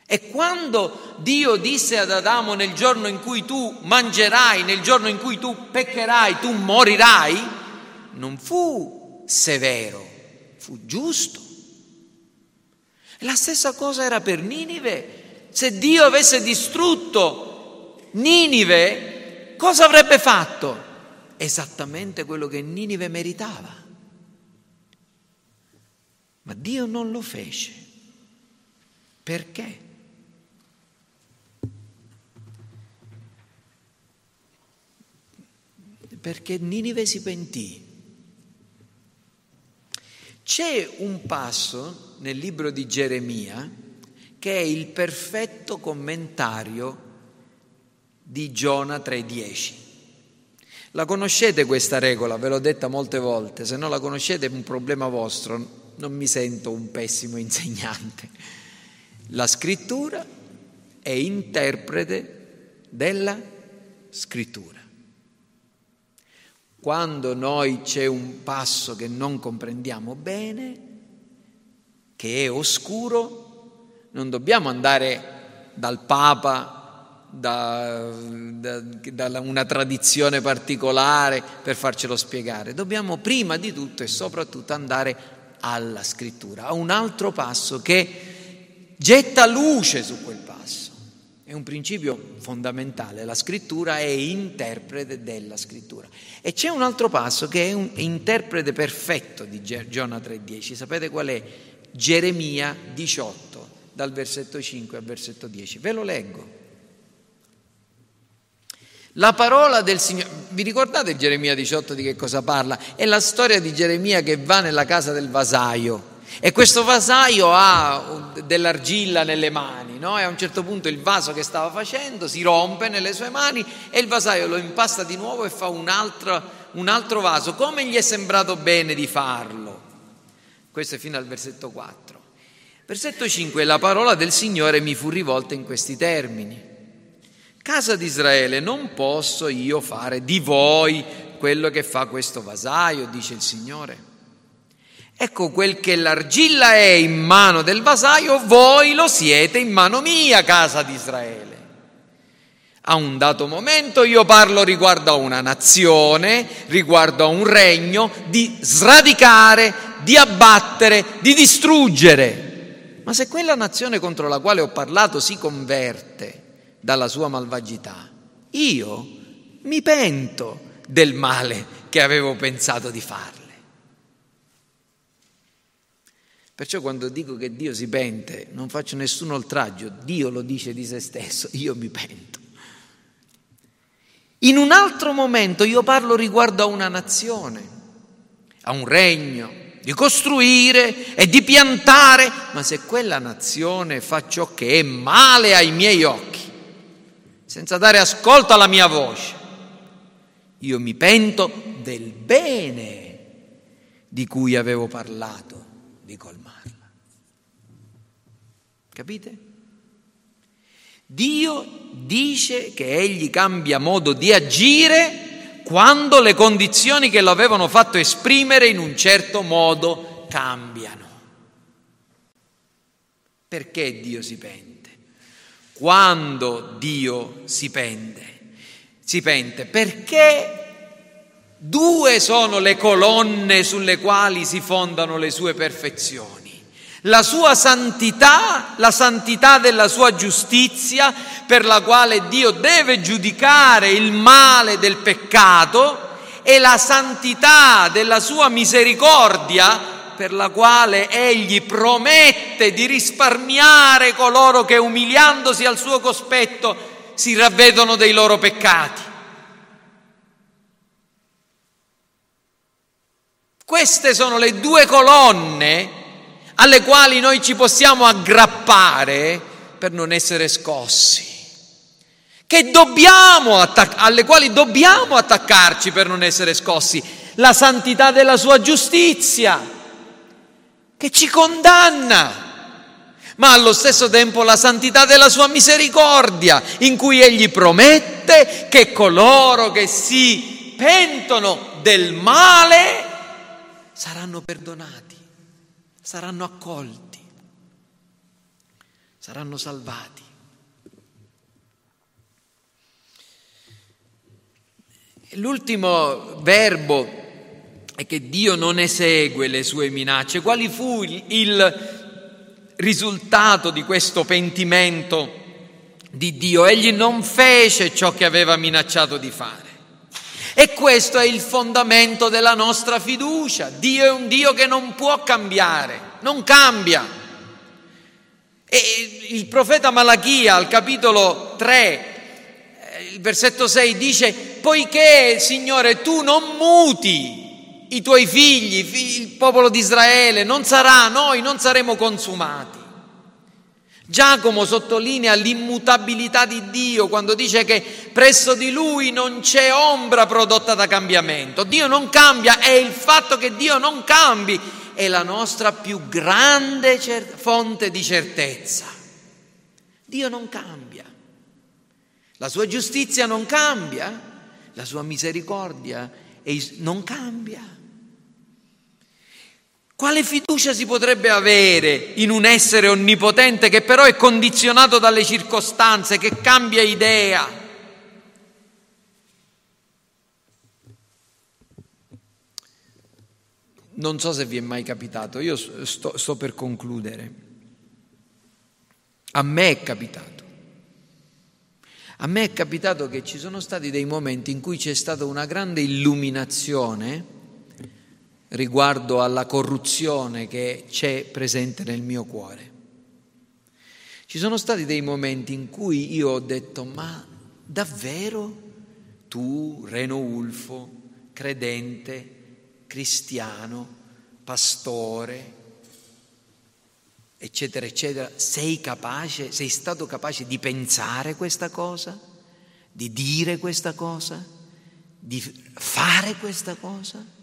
E quando Dio disse ad Adamo nel giorno in cui tu mangerai, nel giorno in cui tu peccherai, tu morirai, non fu severo, fu giusto. La stessa cosa era per Ninive. Se Dio avesse distrutto Ninive, cosa avrebbe fatto? Esattamente quello che Ninive meritava. Ma Dio non lo fece. Perché? perché Ninive si pentì. C'è un passo nel libro di Geremia che è il perfetto commentario di Giona 3:10. La conoscete questa regola, ve l'ho detta molte volte, se non la conoscete è un problema vostro, non mi sento un pessimo insegnante. La scrittura è interprete della scrittura. Quando noi c'è un passo che non comprendiamo bene, che è oscuro, non dobbiamo andare dal Papa, da, da, da, una tradizione particolare per farcelo spiegare. Dobbiamo prima di tutto e soprattutto andare alla scrittura, a un altro passo che getta luce su quel passo. È un principio fondamentale, la scrittura è interprete della scrittura. E c'è un altro passo che è un interprete perfetto di Giona 3.10, sapete qual è? Geremia 18, dal versetto 5 al versetto 10. Ve lo leggo. La parola del Signore, vi ricordate Geremia 18 di che cosa parla? È la storia di Geremia che va nella casa del vasaio e questo vasaio ha dell'argilla nelle mani, no? e a un certo punto il vaso che stava facendo si rompe nelle sue mani e il vasaio lo impasta di nuovo e fa un altro, un altro vaso, come gli è sembrato bene di farlo. Questo è fino al versetto 4. Versetto 5, la parola del Signore mi fu rivolta in questi termini. Casa di Israele, non posso io fare di voi quello che fa questo vasaio, dice il Signore. Ecco quel che l'argilla è in mano del vasaio, voi lo siete in mano mia, casa di Israele. A un dato momento io parlo riguardo a una nazione, riguardo a un regno, di sradicare, di abbattere, di distruggere. Ma se quella nazione contro la quale ho parlato si converte dalla sua malvagità, io mi pento del male che avevo pensato di fare. Perciò quando dico che Dio si pente, non faccio nessun oltraggio, Dio lo dice di se stesso, io mi pento. In un altro momento io parlo riguardo a una nazione, a un regno, di costruire e di piantare, ma se quella nazione fa ciò che è male ai miei occhi, senza dare ascolto alla mia voce, io mi pento del bene di cui avevo parlato di colmarla. Capite? Dio dice che egli cambia modo di agire quando le condizioni che lo avevano fatto esprimere in un certo modo cambiano. Perché Dio si pente? Quando Dio si pente? Si pente perché Due sono le colonne sulle quali si fondano le sue perfezioni. La sua santità, la santità della sua giustizia, per la quale Dio deve giudicare il male del peccato, e la santità della sua misericordia, per la quale Egli promette di risparmiare coloro che umiliandosi al suo cospetto si ravvedono dei loro peccati. Queste sono le due colonne alle quali noi ci possiamo aggrappare per non essere scossi, attac- alle quali dobbiamo attaccarci per non essere scossi, la santità della sua giustizia, che ci condanna ma allo stesso tempo la santità della sua misericordia, in cui egli promette che coloro che si pentono del male saranno perdonati, saranno accolti, saranno salvati. L'ultimo verbo è che Dio non esegue le sue minacce. Quali fu il risultato di questo pentimento di Dio. Egli non fece ciò che aveva minacciato di fare. E questo è il fondamento della nostra fiducia. Dio è un Dio che non può cambiare, non cambia. E il profeta Malachia al capitolo 3, il versetto 6 dice, poiché Signore tu non muti i tuoi figli, il popolo di Israele, non sarà, noi non saremo consumati. Giacomo sottolinea l'immutabilità di Dio quando dice che presso di lui non c'è ombra prodotta da cambiamento. Dio non cambia e il fatto che Dio non cambi è la nostra più grande cer- fonte di certezza. Dio non cambia. La sua giustizia non cambia, la sua misericordia non cambia. Quale fiducia si potrebbe avere in un essere onnipotente che però è condizionato dalle circostanze, che cambia idea? Non so se vi è mai capitato, io sto, sto per concludere. A me è capitato. A me è capitato che ci sono stati dei momenti in cui c'è stata una grande illuminazione riguardo alla corruzione che c'è presente nel mio cuore. Ci sono stati dei momenti in cui io ho detto, ma davvero tu, Reno Ulfo, credente, cristiano, pastore, eccetera, eccetera, sei capace, sei stato capace di pensare questa cosa, di dire questa cosa, di fare questa cosa?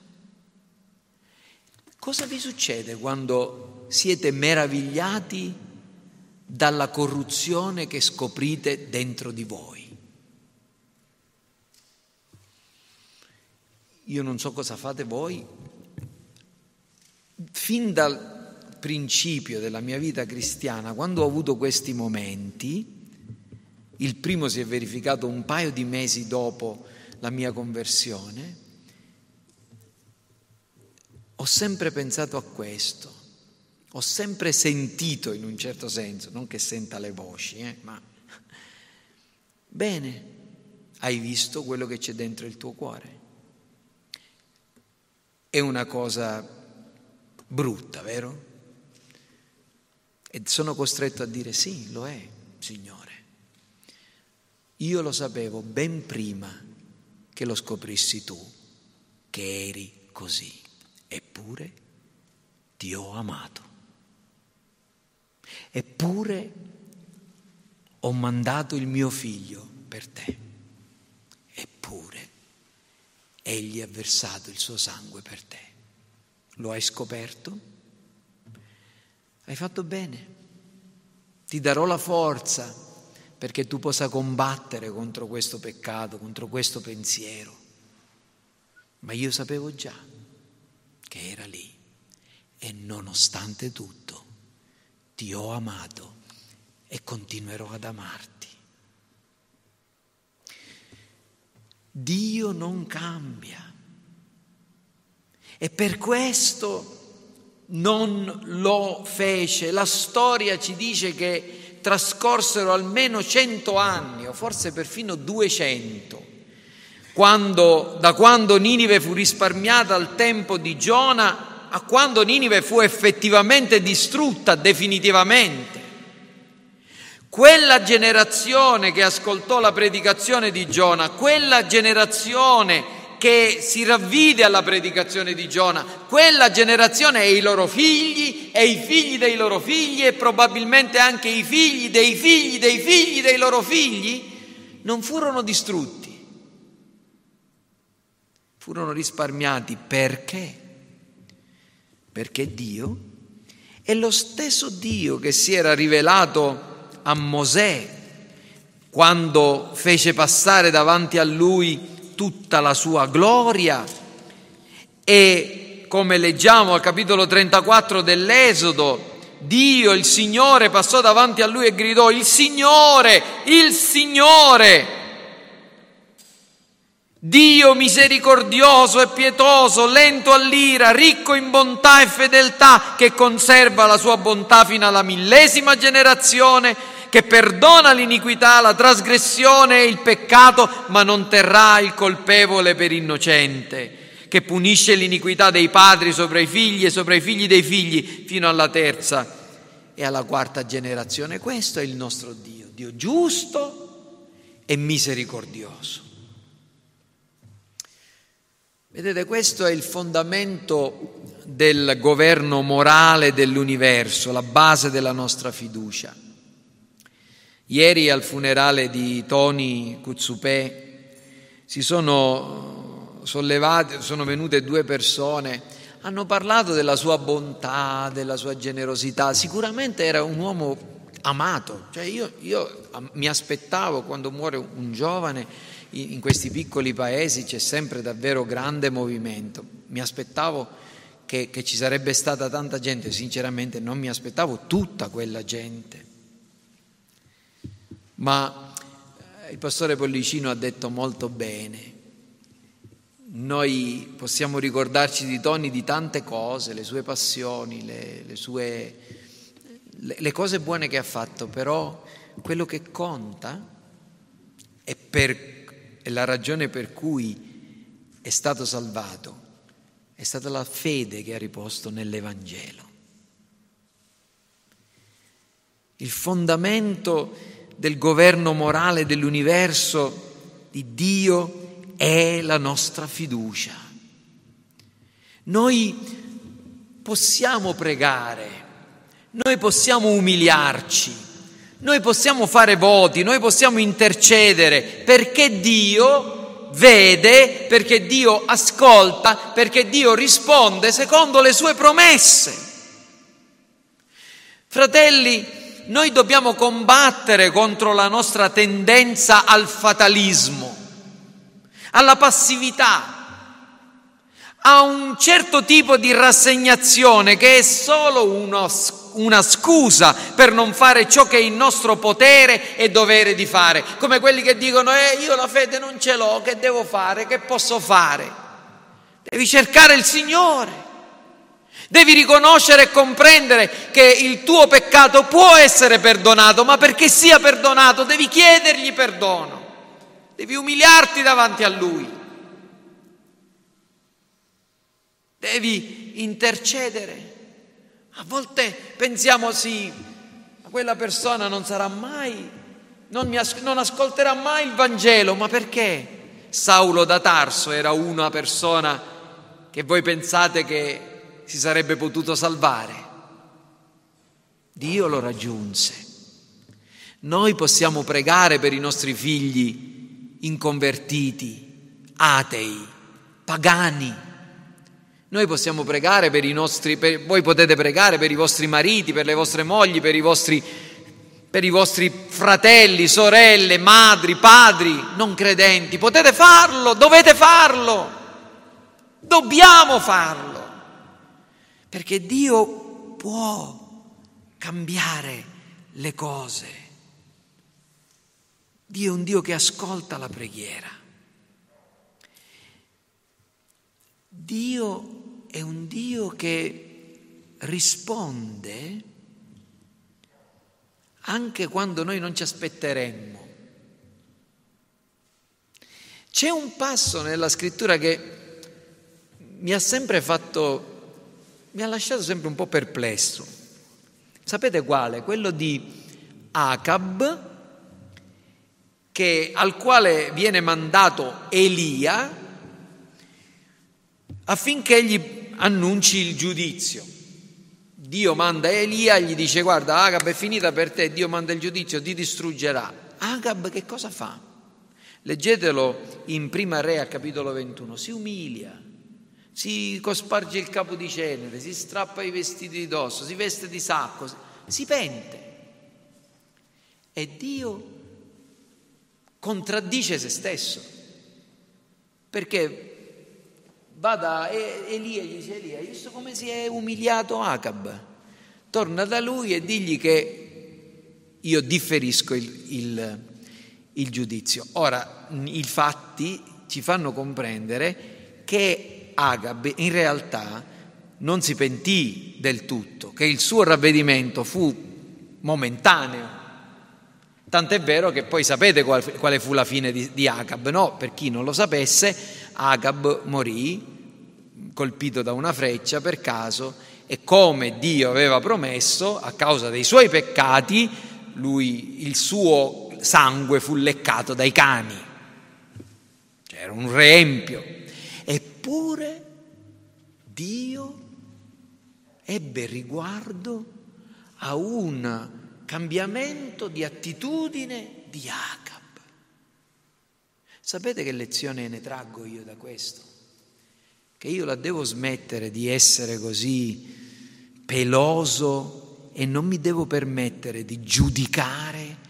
Cosa vi succede quando siete meravigliati dalla corruzione che scoprite dentro di voi? Io non so cosa fate voi. Fin dal principio della mia vita cristiana, quando ho avuto questi momenti, il primo si è verificato un paio di mesi dopo la mia conversione, ho sempre pensato a questo, ho sempre sentito in un certo senso, non che senta le voci, eh, ma bene, hai visto quello che c'è dentro il tuo cuore. È una cosa brutta, vero? E sono costretto a dire sì, lo è, Signore. Io lo sapevo ben prima che lo scoprissi tu, che eri così eppure ti ho amato. Eppure ho mandato il mio figlio per te. Eppure egli ha versato il suo sangue per te. Lo hai scoperto? Hai fatto bene. Ti darò la forza perché tu possa combattere contro questo peccato, contro questo pensiero. Ma io sapevo già che era lì e nonostante tutto ti ho amato e continuerò ad amarti. Dio non cambia e per questo non lo fece. La storia ci dice che trascorsero almeno cento anni o forse perfino duecento quando, da quando Ninive fu risparmiata al tempo di Giona a quando Ninive fu effettivamente distrutta definitivamente. Quella generazione che ascoltò la predicazione di Giona, quella generazione che si ravvide alla predicazione di Giona, quella generazione e i loro figli e i figli dei loro figli e probabilmente anche i figli dei figli dei figli dei loro figli non furono distrutti, furono risparmiati perché? Perché Dio è lo stesso Dio che si era rivelato a Mosè quando fece passare davanti a lui tutta la sua gloria e come leggiamo al capitolo 34 dell'Esodo, Dio, il Signore, passò davanti a lui e gridò, il Signore, il Signore. Dio misericordioso e pietoso, lento all'ira, ricco in bontà e fedeltà, che conserva la sua bontà fino alla millesima generazione che perdona l'iniquità, la trasgressione e il peccato, ma non terrà il colpevole per innocente, che punisce l'iniquità dei padri sopra i figli e sopra i figli dei figli fino alla terza e alla quarta generazione. Questo è il nostro Dio, Dio giusto e misericordioso. Vedete, questo è il fondamento del governo morale dell'universo, la base della nostra fiducia. Ieri al funerale di Tony Kutsupé si sono sollevate, sono venute due persone, hanno parlato della sua bontà, della sua generosità, sicuramente era un uomo amato, cioè io, io mi aspettavo quando muore un giovane in questi piccoli paesi c'è sempre davvero grande movimento, mi aspettavo che, che ci sarebbe stata tanta gente, sinceramente non mi aspettavo tutta quella gente ma eh, il pastore Pollicino ha detto molto bene. Noi possiamo ricordarci di Tony di tante cose, le sue passioni, le, le, sue, le, cose buone che ha fatto, però quello che conta è, per, è la ragione per cui è stato salvato, è stata la fede che ha riposto nell'Evangelo. Il fondamento del governo morale dell'universo di Dio è la nostra fiducia. Noi possiamo pregare, noi possiamo umiliarci, noi possiamo fare voti, noi possiamo intercedere perché Dio vede, perché Dio ascolta, perché Dio risponde secondo le sue promesse. Fratelli, noi dobbiamo combattere contro la nostra tendenza al fatalismo, alla passività, a un certo tipo di rassegnazione che è solo uno, una scusa per non fare ciò che è in nostro potere e dovere di fare, come quelli che dicono eh, io la fede non ce l'ho, che devo fare, che posso fare? Devi cercare il Signore. Devi riconoscere e comprendere che il tuo peccato può essere perdonato, ma perché sia perdonato devi chiedergli perdono, devi umiliarti davanti a Lui, devi intercedere. A volte pensiamo sì, ma quella persona non sarà mai, non, as- non ascolterà mai il Vangelo, ma perché? Saulo da Tarso era una persona che voi pensate che si sarebbe potuto salvare. Dio lo raggiunse. Noi possiamo pregare per i nostri figli inconvertiti, atei, pagani. Noi possiamo pregare per i nostri, per, voi potete pregare per i vostri mariti, per le vostre mogli, per i vostri, per i vostri fratelli, sorelle, madri, padri non credenti. Potete farlo, dovete farlo, dobbiamo farlo perché Dio può cambiare le cose. Dio è un Dio che ascolta la preghiera. Dio è un Dio che risponde anche quando noi non ci aspetteremmo. C'è un passo nella scrittura che mi ha sempre fatto mi ha lasciato sempre un po' perplesso. Sapete quale? Quello di Acab, che, al quale viene mandato Elia affinché gli annunci il giudizio. Dio manda Elia gli dice guarda Agab è finita per te, Dio manda il giudizio, ti distruggerà. Agab che cosa fa? Leggetelo in Prima Re a capitolo 21, si umilia, si cosparge il capo di cenere, si strappa i vestiti di dosso, si veste di sacco, si pente. E Dio contraddice se stesso, perché va da Elia e gli dice Elia, hai visto come si è umiliato Acab? Torna da lui e digli che io differisco il, il, il giudizio. Ora, i fatti ci fanno comprendere che Agab in realtà non si pentì del tutto, che il suo ravvedimento fu momentaneo. Tant'è vero che poi sapete qual, quale fu la fine di, di Agab, no? Per chi non lo sapesse, Agab morì colpito da una freccia per caso e come Dio aveva promesso, a causa dei suoi peccati, lui, il suo sangue fu leccato dai cani. C'era un riempio. Eppure Dio ebbe riguardo a un cambiamento di attitudine di Acab. Sapete che lezione ne traggo io da questo? Che io la devo smettere di essere così peloso e non mi devo permettere di giudicare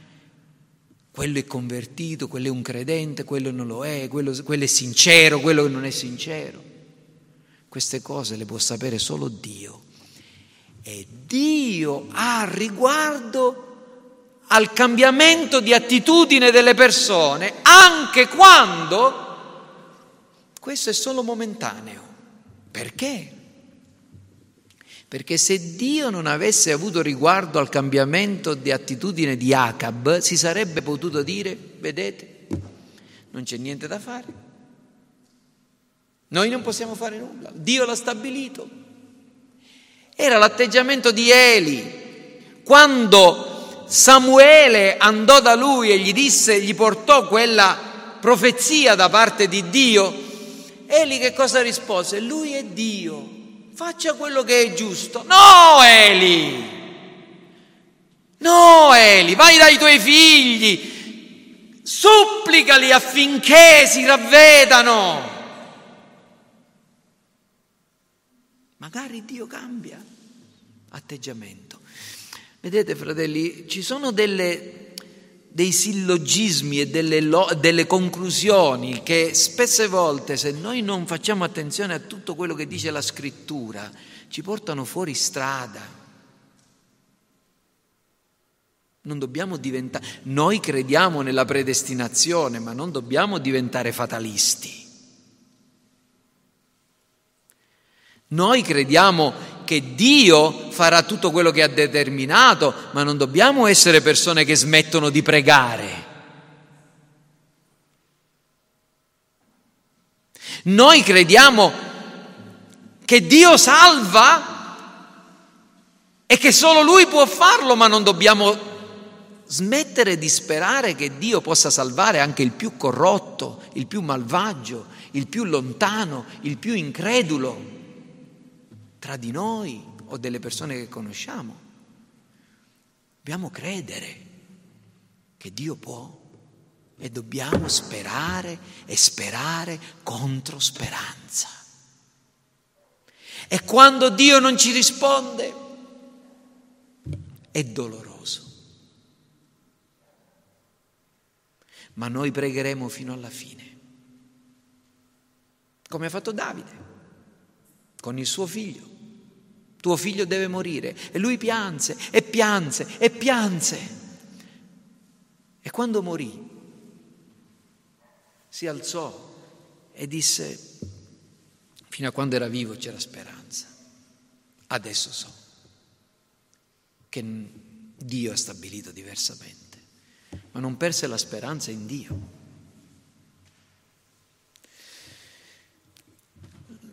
quello è convertito, quello è un credente, quello non lo è, quello, quello è sincero, quello non è sincero. Queste cose le può sapere solo Dio. E Dio ha riguardo al cambiamento di attitudine delle persone, anche quando questo è solo momentaneo. Perché? Perché se Dio non avesse avuto riguardo al cambiamento di attitudine di Acab, si sarebbe potuto dire, vedete, non c'è niente da fare. Noi non possiamo fare nulla, Dio l'ha stabilito. Era l'atteggiamento di Eli. Quando Samuele andò da lui e gli disse, gli portò quella profezia da parte di Dio, Eli che cosa rispose? Lui è Dio faccia quello che è giusto. No, Eli! No, Eli, vai dai tuoi figli, supplicali affinché si ravvedano. Magari Dio cambia atteggiamento. Vedete, fratelli, ci sono delle dei sillogismi e delle, delle, conclusioni che spesse volte, se noi non facciamo attenzione a tutto quello che dice la scrittura, ci portano fuori strada. Non dobbiamo diventare, noi crediamo nella predestinazione, ma non dobbiamo diventare fatalisti. Noi crediamo che Dio farà tutto quello che ha determinato, ma non dobbiamo essere persone che smettono di pregare. Noi crediamo che Dio salva e che solo Lui può farlo, ma non dobbiamo smettere di sperare che Dio possa salvare anche il più corrotto, il più malvagio, il più lontano, il più incredulo tra di noi o delle persone che conosciamo. Dobbiamo credere che Dio può e dobbiamo sperare e sperare contro speranza. E quando Dio non ci risponde è doloroso. Ma noi pregheremo fino alla fine, come ha fatto Davide con il suo figlio tuo figlio deve morire. E lui pianse e pianse e pianse. E quando morì, si alzò e disse, fino a quando era vivo c'era speranza. Adesso so che Dio ha stabilito diversamente, ma non perse la speranza in Dio.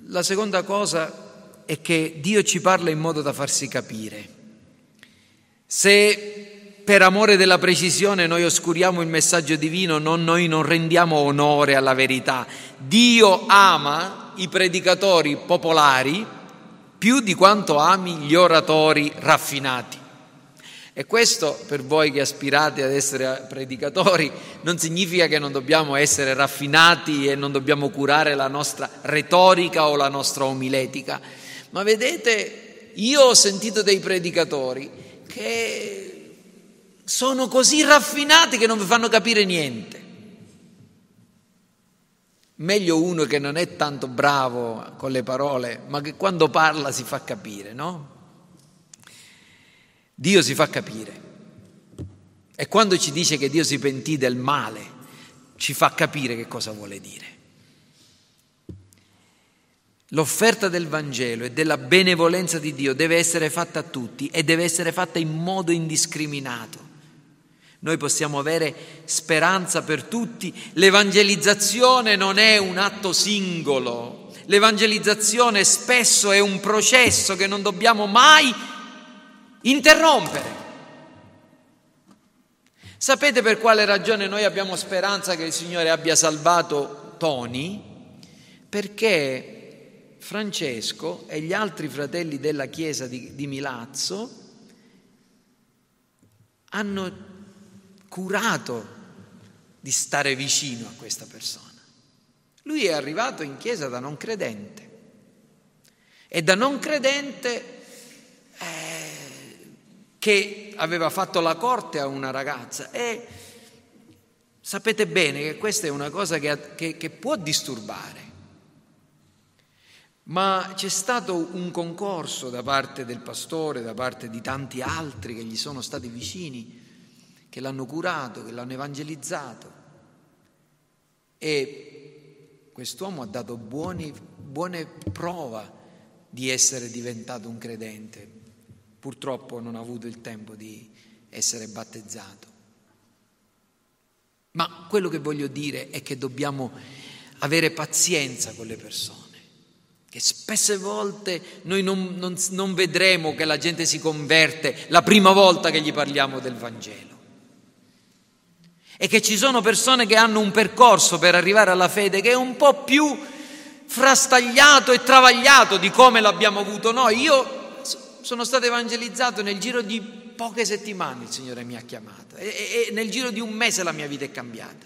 La seconda cosa è che Dio ci parla in modo da farsi capire. Se per amore della precisione noi oscuriamo il messaggio divino, non, noi non rendiamo onore alla verità. Dio ama i predicatori popolari più di quanto ami gli oratori raffinati. E questo per voi che aspirate ad essere predicatori non significa che non dobbiamo essere raffinati e non dobbiamo curare la nostra retorica o la nostra omiletica, ma vedete, io ho sentito dei predicatori che sono così raffinati che non vi fanno capire niente. Meglio uno che non è tanto bravo con le parole, ma che quando parla si fa capire, no? Dio si fa capire. E quando ci dice che Dio si pentì del male, ci fa capire che cosa vuole dire. L'offerta del Vangelo e della benevolenza di Dio deve essere fatta a tutti e deve essere fatta in modo indiscriminato. Noi possiamo avere speranza per tutti. L'evangelizzazione non è un atto singolo. L'evangelizzazione spesso è un processo che non dobbiamo mai interrompere. Sapete per quale ragione noi abbiamo speranza che il Signore abbia salvato Tony? Perché Francesco e gli altri fratelli della chiesa di, di Milazzo hanno curato di stare vicino a questa persona. Lui è arrivato in chiesa da non credente e da non credente che aveva fatto la corte a una ragazza e sapete bene che questa è una cosa che, che, che può disturbare. Ma c'è stato un concorso da parte del pastore, da parte di tanti altri che gli sono stati vicini, che l'hanno curato, che l'hanno evangelizzato. E quest'uomo ha dato buoni, buone prova di essere diventato un credente purtroppo non ha avuto il tempo di essere battezzato. Ma quello che voglio dire è che dobbiamo avere pazienza con le persone, che spesse volte noi non, non, non vedremo che la gente si converte la prima volta che gli parliamo del Vangelo e che ci sono persone che hanno un percorso per arrivare alla fede che è un po' più frastagliato e travagliato di come l'abbiamo avuto noi. Io sono stato evangelizzato nel giro di poche settimane, il Signore mi ha chiamato e, e nel giro di un mese la mia vita è cambiata,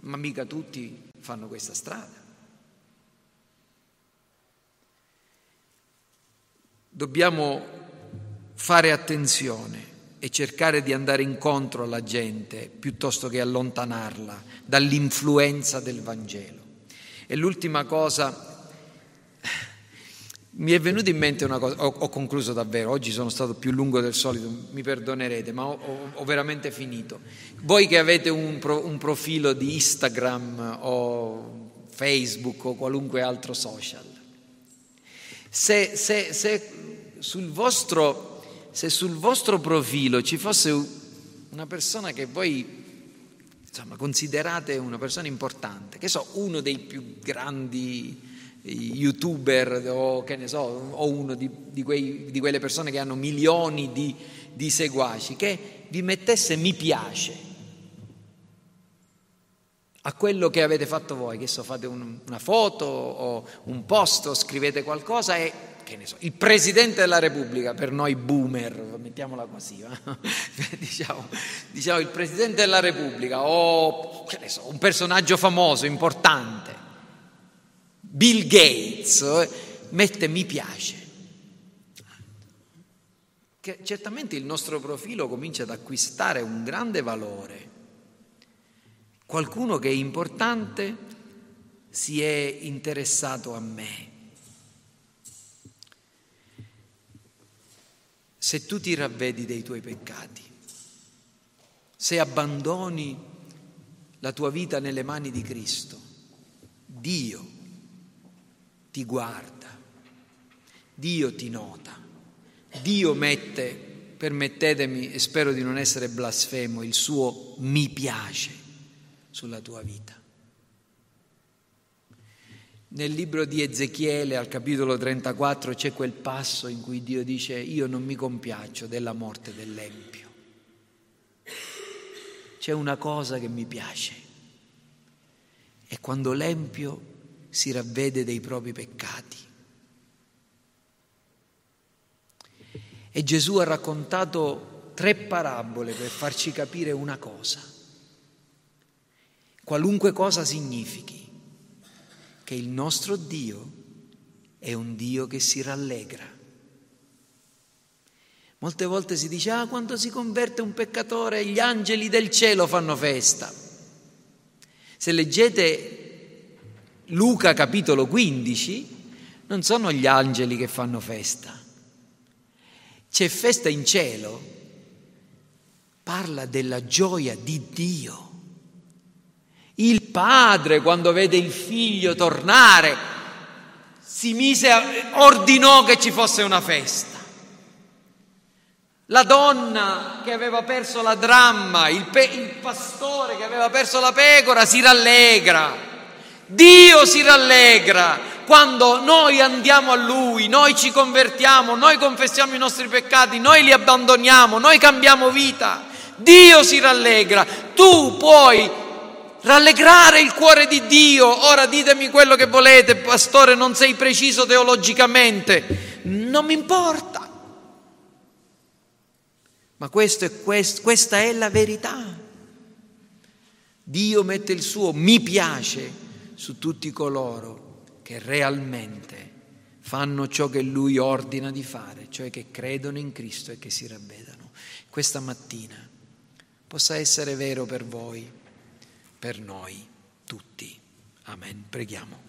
ma mica tutti fanno questa strada. Dobbiamo fare attenzione e cercare di andare incontro alla gente piuttosto che allontanarla dall'influenza del Vangelo. E l'ultima cosa mi è venuta in mente una cosa, ho, ho, concluso davvero, oggi sono stato più lungo del solito, mi perdonerete, ma ho, ho, veramente finito. Voi che avete un, pro, un, profilo di Instagram o Facebook o qualunque altro social, se, se, se, sul, vostro, se sul vostro profilo ci fosse una persona che voi insomma, considerate una persona importante, che so, uno dei più grandi youtuber o che ne so, o uno di, di, quei, di quelle persone che hanno milioni di, di seguaci, che vi mettesse mi piace a quello che avete fatto voi, che so, fate un, una foto o un post o scrivete qualcosa e che ne so, il Presidente della Repubblica, per noi boomer, mettiamola così, eh? diciamo, diciamo, il Presidente della Repubblica o che ne so, un personaggio famoso, importante, Bill Gates eh, mette mi piace. Che certamente il nostro profilo comincia ad acquistare un grande valore. Qualcuno che è importante si è interessato a me. Se tu ti ravvedi dei tuoi peccati, se abbandoni la tua vita nelle mani di Cristo, Dio ti guarda, Dio ti nota, Dio mette, permettetemi e spero di non essere blasfemo, il suo mi piace sulla tua vita. Nel libro di Ezechiele al capitolo 34 c'è quel passo in cui Dio dice io non mi compiaccio della morte dell'Empio. C'è una cosa che mi piace. E quando l'Empio si ravvede dei propri peccati. E Gesù ha raccontato tre parabole per farci capire una cosa, qualunque cosa significhi, che il nostro Dio è un Dio che si rallegra. Molte volte si dice, ah, quando si converte un peccatore, gli angeli del cielo fanno festa. Se leggete Luca capitolo 15, non sono gli angeli che fanno festa. C'è festa in cielo, parla della gioia di Dio. Il padre, quando vede il figlio tornare, si mise, ordinò che ci fosse una festa. La donna che aveva perso la dramma, il, pe- il pastore che aveva perso la pecora si rallegra. Dio si rallegra quando noi andiamo a Lui, noi ci convertiamo, noi confessiamo i nostri peccati, noi li abbandoniamo, noi cambiamo vita. Dio si rallegra. Tu puoi rallegrare il cuore di Dio. Ora ditemi quello che volete, pastore, non sei preciso teologicamente. Non mi importa. Ma questo è questo, questa è la verità. Dio mette il suo mi piace su tutti coloro che realmente fanno ciò che Lui ordina di fare, cioè che credono in Cristo e che si ravvedano. Questa mattina possa essere vero per voi, per noi tutti. Amen. Preghiamo.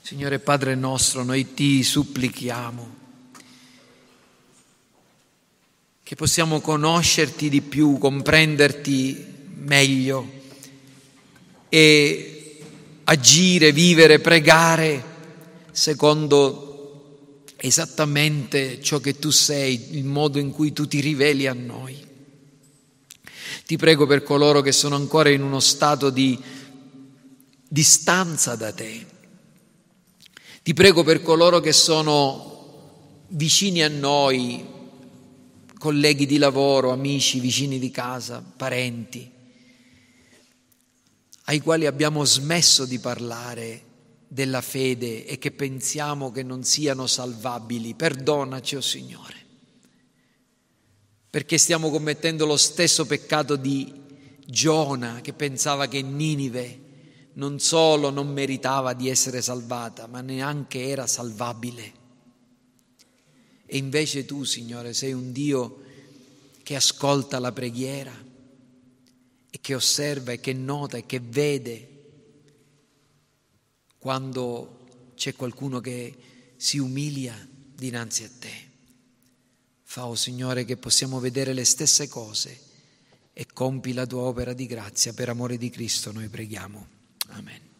Signore Padre nostro, noi ti supplichiamo che possiamo conoscerti di più, comprenderti meglio e agire, vivere, pregare secondo esattamente ciò che tu sei, il modo in cui tu ti riveli a noi. Ti prego per coloro che sono ancora in uno stato di distanza da te. Ti prego per coloro che sono vicini a noi, colleghi di lavoro, amici, vicini di casa, parenti, ai quali abbiamo smesso di parlare della fede e che pensiamo che non siano salvabili. Perdonaci, o oh Signore, perché stiamo commettendo lo stesso peccato di Giona che pensava che Ninive non solo non meritava di essere salvata, ma neanche era salvabile. E invece tu, Signore, sei un Dio che ascolta la preghiera e che osserva e che nota e che vede quando c'è qualcuno che si umilia dinanzi a te. Fa, oh Signore, che possiamo vedere le stesse cose e compi la tua opera di grazia per amore di Cristo, noi preghiamo. Amen.